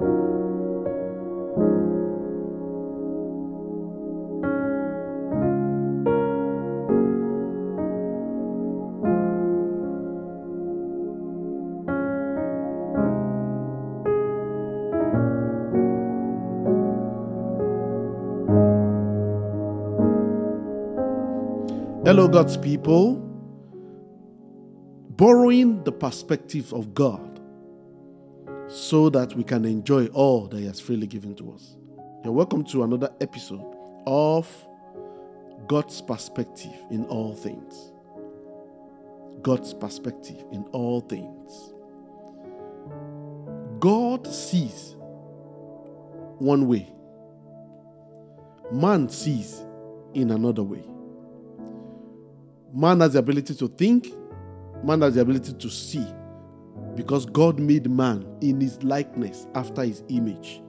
Hello, God's people. Borrowing the perspective of God so that we can enjoy all that He has freely given to us. You're welcome to another episode of God's perspective in all things. God's perspective in all things. God sees one way, man sees in another way. Man has the ability to think, man has the ability to see, because God made man in his likeness after his image.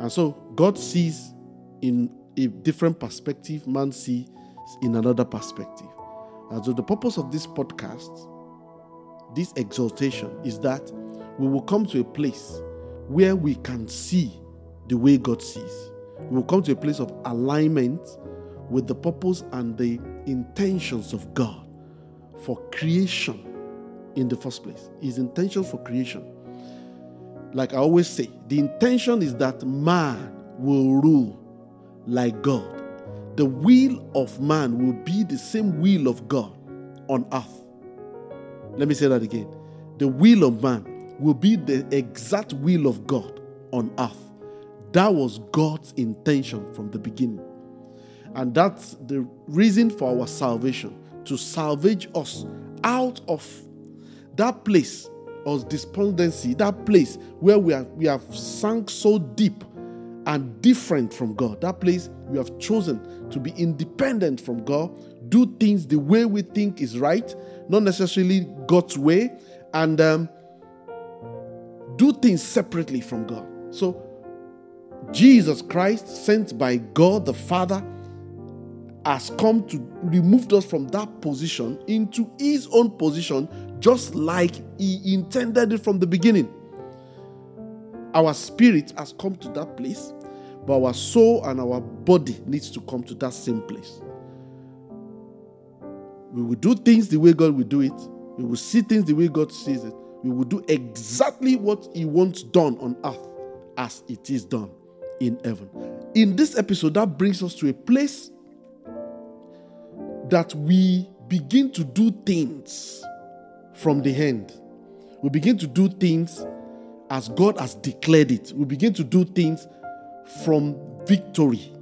And so God sees in a different perspective, man sees in another perspective. And so the purpose of this podcast, this exaltation, is that we will come to a place where we can see the way God sees. We will come to a place of alignment with the purpose and the intentions of God for creation in the first place. His intention for creation. Like I always say, the intention is that man will rule like God. The will of man will be the same will of God on earth. Let me say that again. The will of man will be the exact will of God on earth. That was God's intention from the beginning. And that's the reason for our salvation to salvage us out of that place of despondency, that place where we, are, we have sunk so deep and different from God. That place we have chosen to be independent from God, do things the way we think is right, not necessarily God's way, and um, do things separately from God. So, Jesus Christ, sent by God the Father, has come to remove us from that position into his own position, just like he intended it from the beginning. Our spirit has come to that place, but our soul and our body needs to come to that same place. We will do things the way God will do it. We will see things the way God sees it. We will do exactly what He wants done on earth as it is done in heaven. In this episode, that brings us to a place that we begin to do things from the hand. We begin to do things as God has declared it. We begin to do things from victory,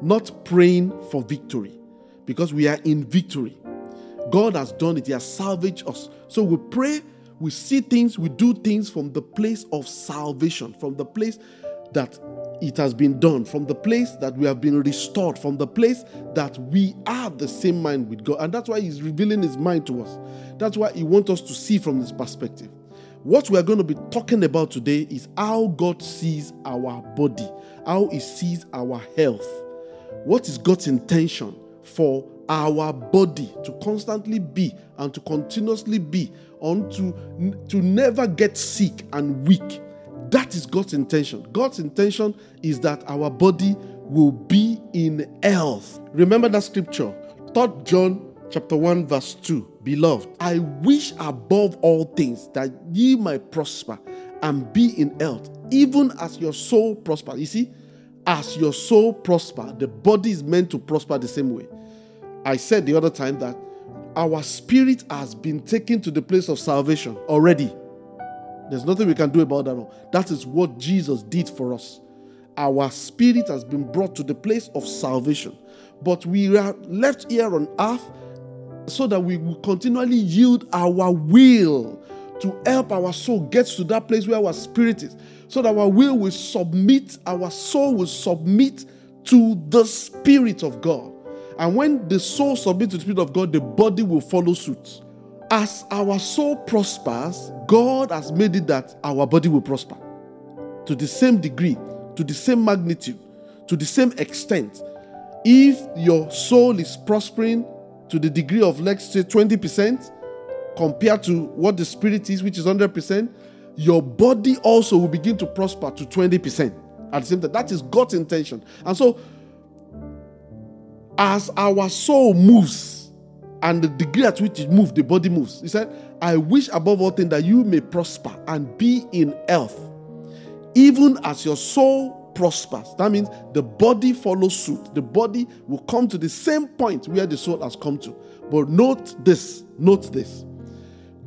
not praying for victory, because we are in victory. God has done it, He has salvaged us. So we pray, we see things, we do things from the place of salvation, from the place that it has been done, from the place that we have been restored, from the place that we are the same mind with God. And that's why He's revealing His mind to us. That's why He wants us to see from this perspective. What we are going to be talking about today is how God sees our body, how He sees our health. What is God's intention for our body to constantly be and to continuously be, on to, to never get sick and weak that is God's intention. God's intention is that our body will be in health. Remember that scripture, 3 John chapter 1 verse 2. Beloved, I wish above all things that ye might prosper and be in health, even as your soul prosper. You see, as your soul prosper, the body is meant to prosper the same way. I said the other time that our spirit has been taken to the place of salvation already. There's nothing we can do about that. That is what Jesus did for us. Our spirit has been brought to the place of salvation. But we are left here on earth so that we will continually yield our will to help our soul get to that place where our spirit is. So that our will will submit, our soul will submit to the Spirit of God. And when the soul submits to the Spirit of God, the body will follow suit. As our soul prospers, God has made it that our body will prosper to the same degree, to the same magnitude, to the same extent. If your soul is prospering to the degree of, let's say, 20% compared to what the spirit is, which is 100%, your body also will begin to prosper to 20% at the same time. That is God's intention. And so, as our soul moves and the degree at which it moves, the body moves, he said, I wish above all things that you may prosper and be in health, even as your soul prospers. That means the body follows suit. The body will come to the same point where the soul has come to. But note this, note this.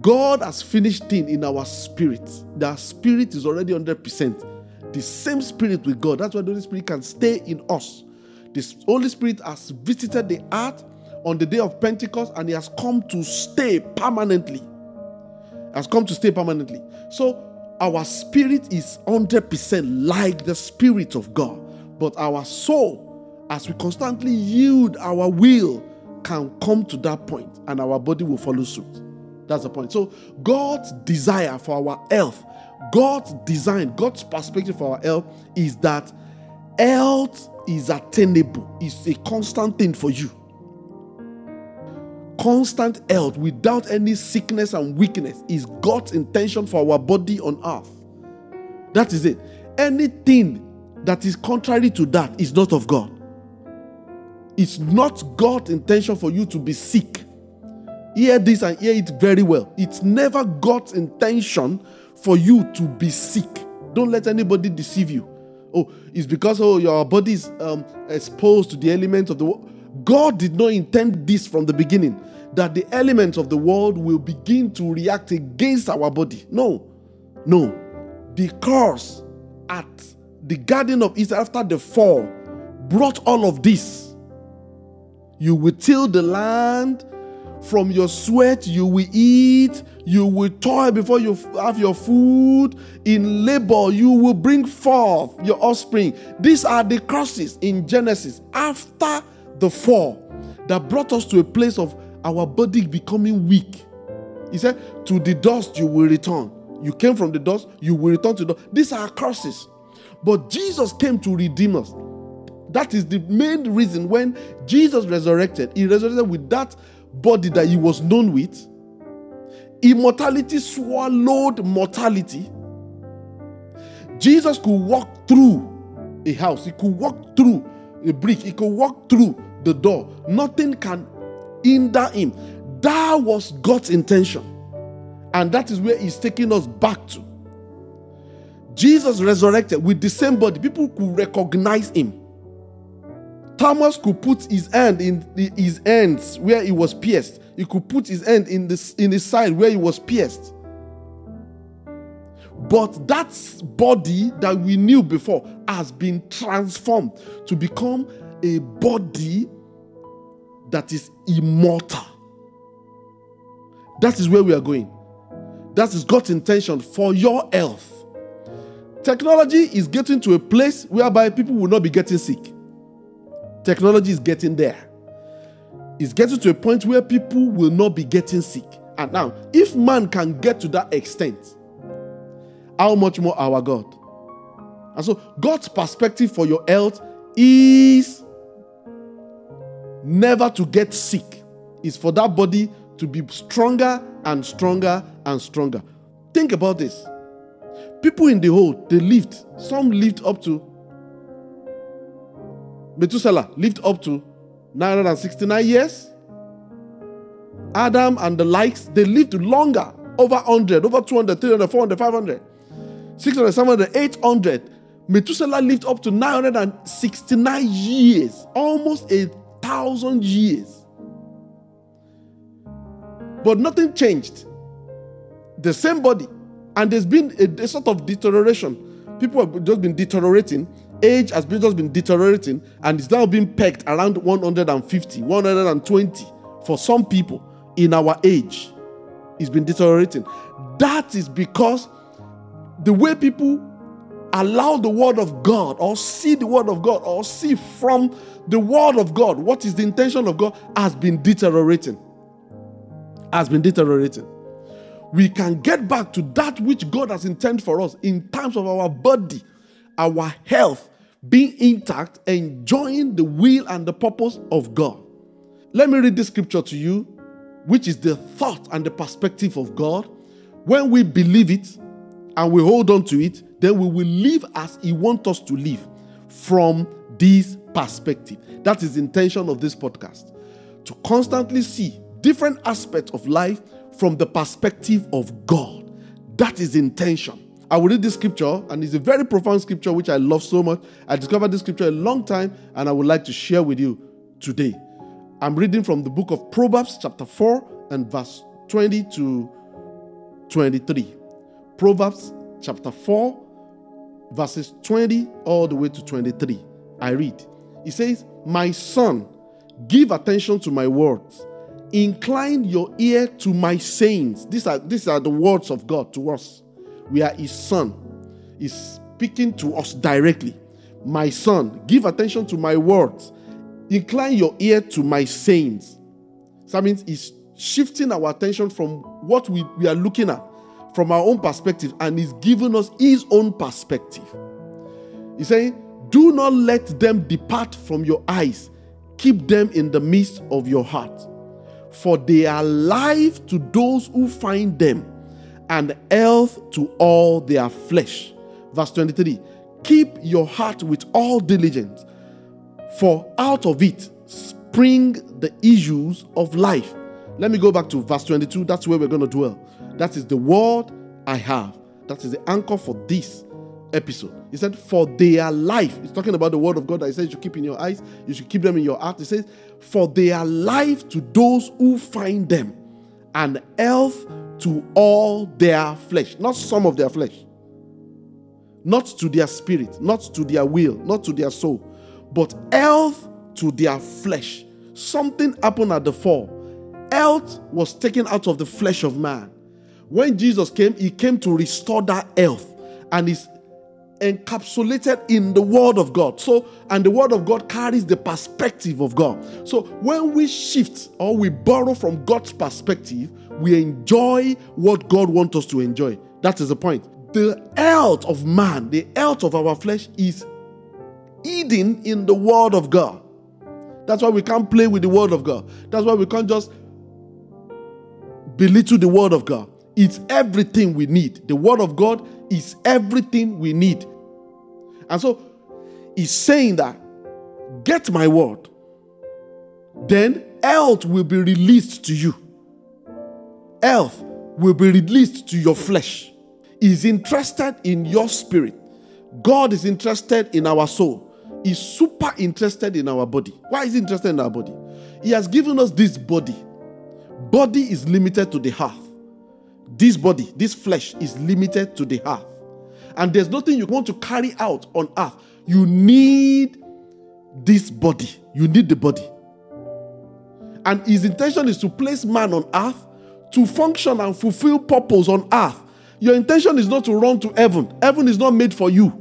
God has finished thing in our spirit. The spirit is already 100%. The same spirit with God. That's why the Holy Spirit can stay in us. The Holy Spirit has visited the earth on the day of Pentecost and he has come to stay permanently. Has come to stay permanently. So our spirit is 100% like the spirit of God. But our soul, as we constantly yield our will, can come to that point and our body will follow suit. That's the point. So, God's desire for our health, God's design, God's perspective for our health is that health is attainable, it's a constant thing for you. Constant health without any sickness and weakness is God's intention for our body on earth. That is it. Anything that is contrary to that is not of God. It's not God's intention for you to be sick. Hear this and hear it very well. It's never God's intention for you to be sick. Don't let anybody deceive you. Oh, it's because oh your body is um, exposed to the elements of the world. God did not intend this from the beginning that the elements of the world will begin to react against our body. No, no. The curse at the Garden of Eden after the fall brought all of this. You will till the land, from your sweat you will eat, you will toil before you have your food. In labor, you will bring forth your offspring. These are the curses in Genesis after the fall that brought us to a place of our body becoming weak. He said, To the dust you will return. You came from the dust, you will return to the dust. These are curses. But Jesus came to redeem us. That is the main reason when Jesus resurrected, he resurrected with that body that he was known with. Immortality swallowed mortality. Jesus could walk through a house, he could walk through a brick, he could walk through the door. Nothing can hinder him. That was God's intention. And that is where he's taking us back to. Jesus resurrected with the same body. People could recognize him. Thomas could put his hand in his hands where he was pierced. He could put his hand in, the, in his side where he was pierced. But that body that we knew before has been transformed to become a body that is immortal. That is where we are going. That is God's intention for your health. Technology is getting to a place whereby people will not be getting sick. Technology is getting there. It's getting to a point where people will not be getting sick. And now, if man can get to that extent, how much more our God? And so, God's perspective for your health is never to get sick, is for that body to be stronger and stronger and stronger. Think about this. People in the hole, they lived. Some lived up to Methuselah lived up to 969 years. Adam and the likes, they lived longer, over 100, over 200, 300, 400, 500, 600, 700, 800. Methuselah lived up to 969 years, almost a thousand years. But nothing changed. The same body. And there's been a, a sort of deterioration. People have just been deteriorating. Age has been just been deteriorating and it's now being pegged around 150, 120 for some people in our age. It's been deteriorating. That is because the way people allow the word of God or see the word of God or see from the word of God what is the intention of God has been deteriorating. Has been deteriorating. We can get back to that which God has intended for us in terms of our body, our health, being intact, enjoying the will and the purpose of God. Let me read this scripture to you, which is the thought and the perspective of God. When we believe it, and we hold on to it, then we will live as He wants us to live from this perspective. That is the intention of this podcast. To constantly see different aspects of life from the perspective of God. That is intention. I will read this scripture, and it's a very profound scripture which I love so much. I discovered this scripture a long time, and I would like to share with you today. I'm reading from the book of Proverbs, chapter 4, and verse 20 to 23. Proverbs, chapter 4, verses 20 all the way to 23. I read. He says, My son, give attention to my words. Incline your ear to my sayings. These are, these are the words of God to us. We are his son. He's speaking to us directly. My son, give attention to my words. Incline your ear to my sayings. So that means he's shifting our attention from what we, we are looking at from our own perspective and he's giving us his own perspective. He's saying, Do not let them depart from your eyes, keep them in the midst of your heart, for they are life to those who find them and health to all their flesh. Verse 23 Keep your heart with all diligence, for out of it spring the issues of life. Let me go back to verse 22. That's where we're going to dwell. That is the word I have. That is the anchor for this episode. He said, For their life. He's talking about the word of God that he says you should keep in your eyes, you should keep them in your heart. He says, For their life to those who find them, and health to all their flesh, not some of their flesh, not to their spirit, not to their will, not to their soul, but health to their flesh. Something happened at the fall. Health was taken out of the flesh of man. When Jesus came, he came to restore that health and is encapsulated in the word of God. So, and the word of God carries the perspective of God. So, when we shift or we borrow from God's perspective, we enjoy what God wants us to enjoy. That is the point. The health of man, the health of our flesh is hidden in the Word of God. That's why we can't play with the Word of God. That's why we can't just belittle the Word of God. It's everything we need. The Word of God is everything we need. And so he's saying that get my word, then health will be released to you health will be released to your flesh. He's interested in your spirit. God is interested in our soul. He's super interested in our body. Why is he interested in our body? He has given us this body. Body is limited to the heart. This body, this flesh is limited to the heart. And there's nothing you want to carry out on earth. You need this body. You need the body. And his intention is to place man on earth to function and fulfill purpose on earth. Your intention is not to run to heaven. Heaven is not made for you.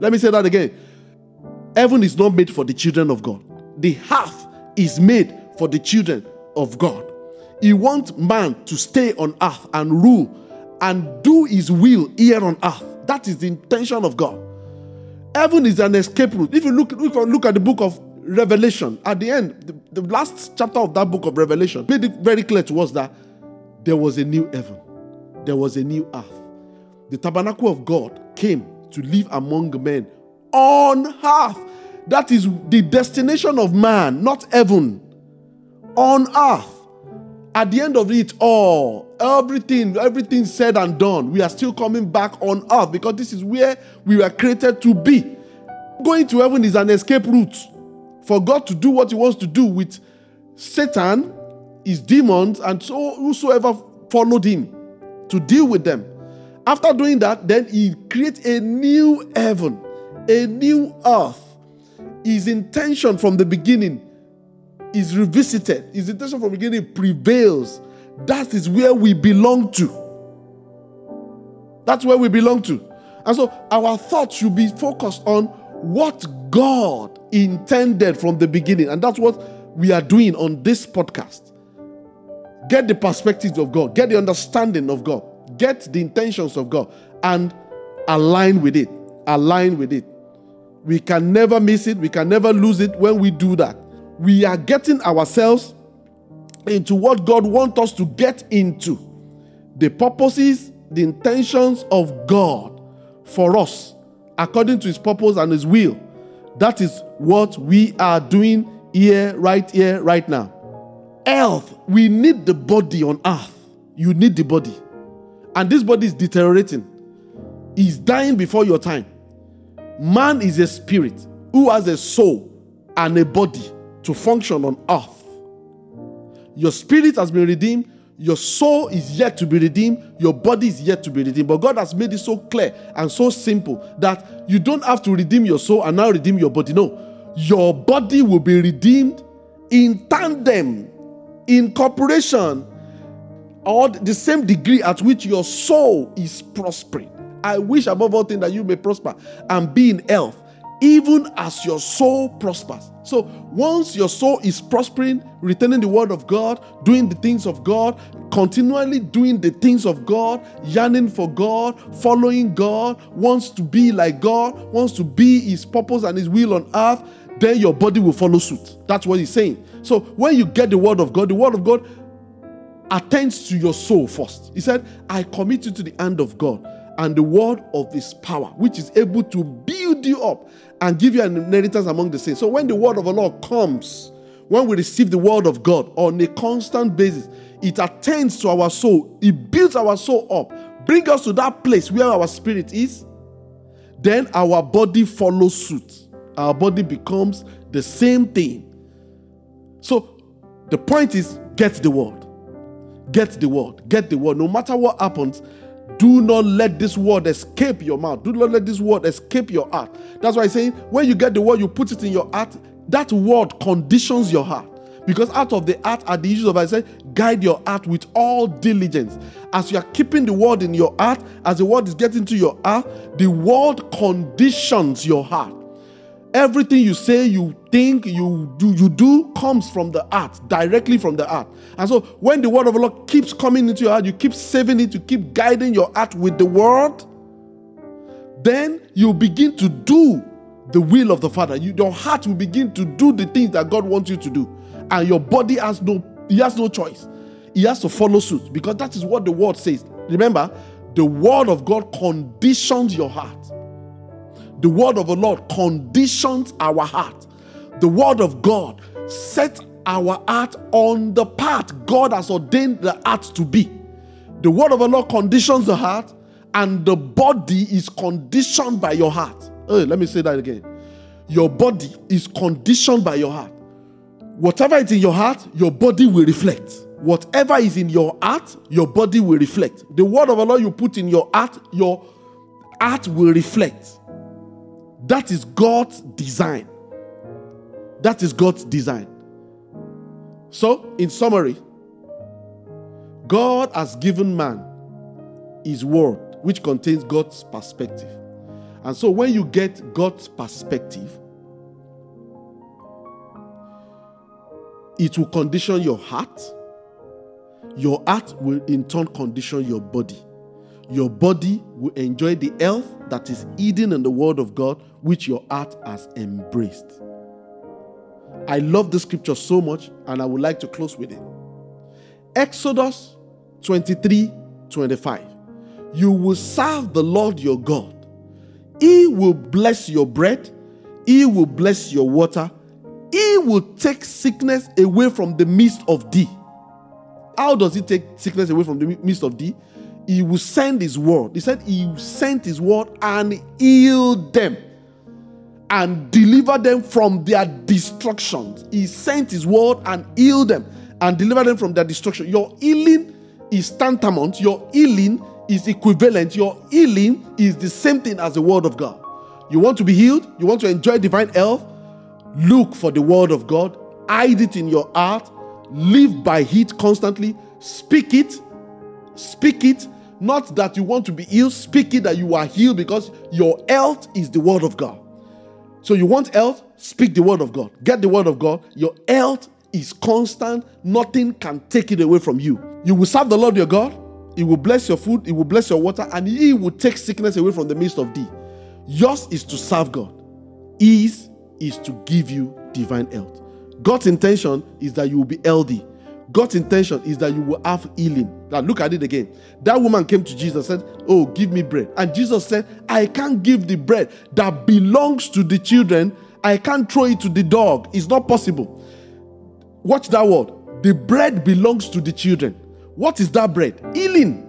Let me say that again. Heaven is not made for the children of God. The earth is made for the children of God. He wants man to stay on earth and rule and do his will here on earth. That is the intention of God. Heaven is an escape route. If you look, if you look at the book of Revelation, at the end, the, the last chapter of that book of Revelation made it very clear to us that there was a new heaven, there was a new earth. The tabernacle of God came to live among men on earth. That is the destination of man, not heaven. On earth. At the end of it all, everything, everything said and done, we are still coming back on earth because this is where we were created to be. Going to heaven is an escape route for God to do what He wants to do with Satan his demons and so whosoever followed him to deal with them. After doing that, then he creates a new heaven, a new earth. His intention from the beginning is revisited. His intention from the beginning prevails. That is where we belong to. That's where we belong to. And so our thoughts should be focused on what God intended from the beginning. And that's what we are doing on this podcast. Get the perspectives of God, get the understanding of God, get the intentions of God, and align with it. Align with it. We can never miss it, we can never lose it when we do that. We are getting ourselves into what God wants us to get into. The purposes the intentions of God for us according to his purpose and his will. That is what we are doing here, right here, right now. Health, we need the body on earth. You need the body. And this body is deteriorating, is dying before your time. Man is a spirit who has a soul and a body to function on earth. Your spirit has been redeemed, your soul is yet to be redeemed, your body is yet to be redeemed. But God has made it so clear and so simple that you don't have to redeem your soul and now redeem your body. No, your body will be redeemed in tandem, in cooperation, or the same degree at which your soul is prospering. I wish above all things that you may prosper and be in health, even as your soul prospers. So once your soul is prospering, retaining the word of God, doing the things of God, continually doing the things of God, yearning for God, following God, wants to be like God, wants to be his purpose and his will on earth, then your body will follow suit. That's what he's saying. So when you get the word of God, the word of God attends to your soul first. He said, I commit you to the hand of God and the word of his power, which is able to build you up and give you an inheritance among the saints. So when the word of the Lord comes, when we receive the word of God on a constant basis, it attends to our soul, it builds our soul up, bring us to that place where our spirit is. Then our body follows suit. Our body becomes the same thing. So the point is get the word. Get the word. Get the word. No matter what happens, do not let this word escape your mouth. Do not let this word escape your heart. That's why I say when you get the word, you put it in your heart. That word conditions your heart. Because out of the heart are the issues of I say, guide your heart with all diligence. As you are keeping the word in your heart, as the word is getting to your heart, the word conditions your heart. Everything you say, you think, you do, you do comes from the heart, directly from the heart. And so when the word of the Lord keeps coming into your heart, you keep saving it, you keep guiding your heart with the word, then you begin to do the will of the Father. You, your heart will begin to do the things that God wants you to do. And your body has no, he has no choice. He has to follow suit because that is what the word says. Remember, the word of God conditions your heart. The word of the Lord conditions our heart. The word of God sets our heart on the path God has ordained the heart to be. The word of the Lord conditions the heart, and the body is conditioned by your heart. Hey, let me say that again. Your body is conditioned by your heart. Whatever is in your heart, your body will reflect. Whatever is in your heart, your body will reflect. The word of the Lord you put in your heart, your heart will reflect. That is God's design. That is God's design. So, in summary, God has given man his word, which contains God's perspective. And so, when you get God's perspective, it will condition your heart. Your heart will in turn condition your body. Your body will enjoy the health that is hidden in the Word of God, which your heart has embraced. I love the scripture so much, and I would like to close with it. Exodus 23 25. You will serve the Lord your God. He will bless your bread, He will bless your water, He will take sickness away from the midst of thee. How does He take sickness away from the midst of thee? He will send His word. He said He sent His word and healed them and delivered them from their destructions. He sent His word and healed them and delivered them from their destruction. Your healing is tantamount, your healing is equivalent, your healing is the same thing as the word of God. You want to be healed, you want to enjoy divine health, look for the word of God, hide it in your heart, live by it constantly, speak it, speak it. Not that you want to be healed, speak it that you are healed because your health is the word of God. So you want health? Speak the word of God. Get the word of God. Your health is constant. Nothing can take it away from you. You will serve the Lord your God. He will bless your food. He will bless your water. And He will take sickness away from the midst of thee. Yours is to serve God. His is to give you divine health. God's intention is that you will be healthy. God's intention is that you will have healing. Now look at it again. That woman came to Jesus and said, Oh, give me bread. And Jesus said, I can't give the bread that belongs to the children. I can't throw it to the dog. It's not possible. Watch that word. The bread belongs to the children. What is that bread? Healing.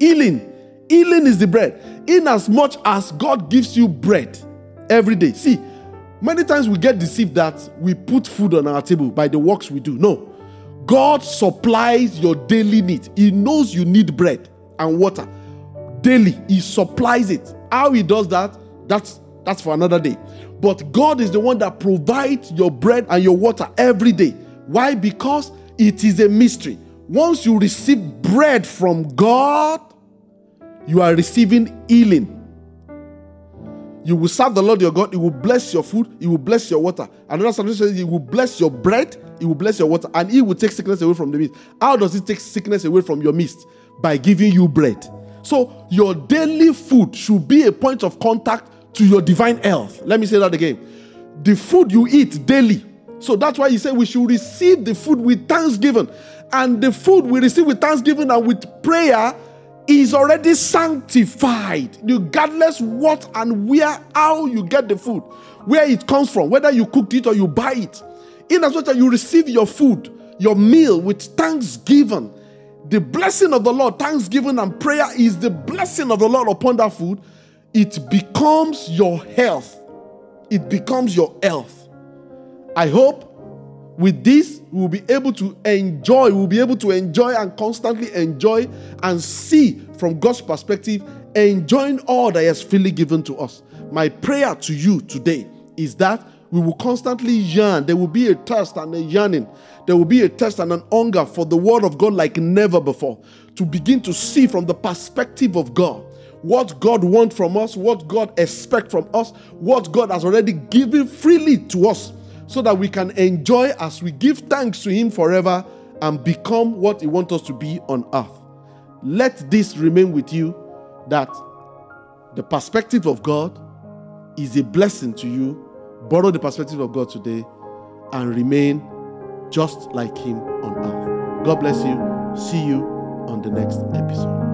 Healing. Healing is the bread. In as much as God gives you bread every day. See, many times we get deceived that we put food on our table by the works we do. No. God supplies your daily need. He knows you need bread and water daily. He supplies it. How he does that, that's that's for another day. But God is the one that provides your bread and your water every day. Why? Because it is a mystery. Once you receive bread from God, you are receiving healing. You will serve the Lord your God. He will bless your food. He will bless your water. Another translation says, He will bless your bread. He will bless your water. And He will take sickness away from the midst. How does He take sickness away from your midst? By giving you bread. So, your daily food should be a point of contact to your divine health. Let me say that again. The food you eat daily. So, that's why He said we should receive the food with thanksgiving. And the food we receive with thanksgiving and with prayer is already sanctified, regardless what and where, how you get the food, where it comes from, whether you cooked it or you buy it. In as much as you receive your food, your meal with thanksgiving, the blessing of the Lord, thanksgiving and prayer is the blessing of the Lord upon that food. It becomes your health. It becomes your health. I hope with this, we will be able to enjoy, we'll be able to enjoy and constantly enjoy and see from God's perspective, enjoying all that He has freely given to us. My prayer to you today is that we will constantly yearn. There will be a thirst and a yearning. There will be a thirst and an hunger for the Word of God like never before. To begin to see from the perspective of God what God wants from us, what God expects from us, what God has already given freely to us so that we can enjoy as we give thanks to Him forever and become what He wants us to be on earth. Let this remain with you that the perspective of God is a blessing to you. Borrow the perspective of God today and remain just like Him on earth. God bless you. See you on the next episode.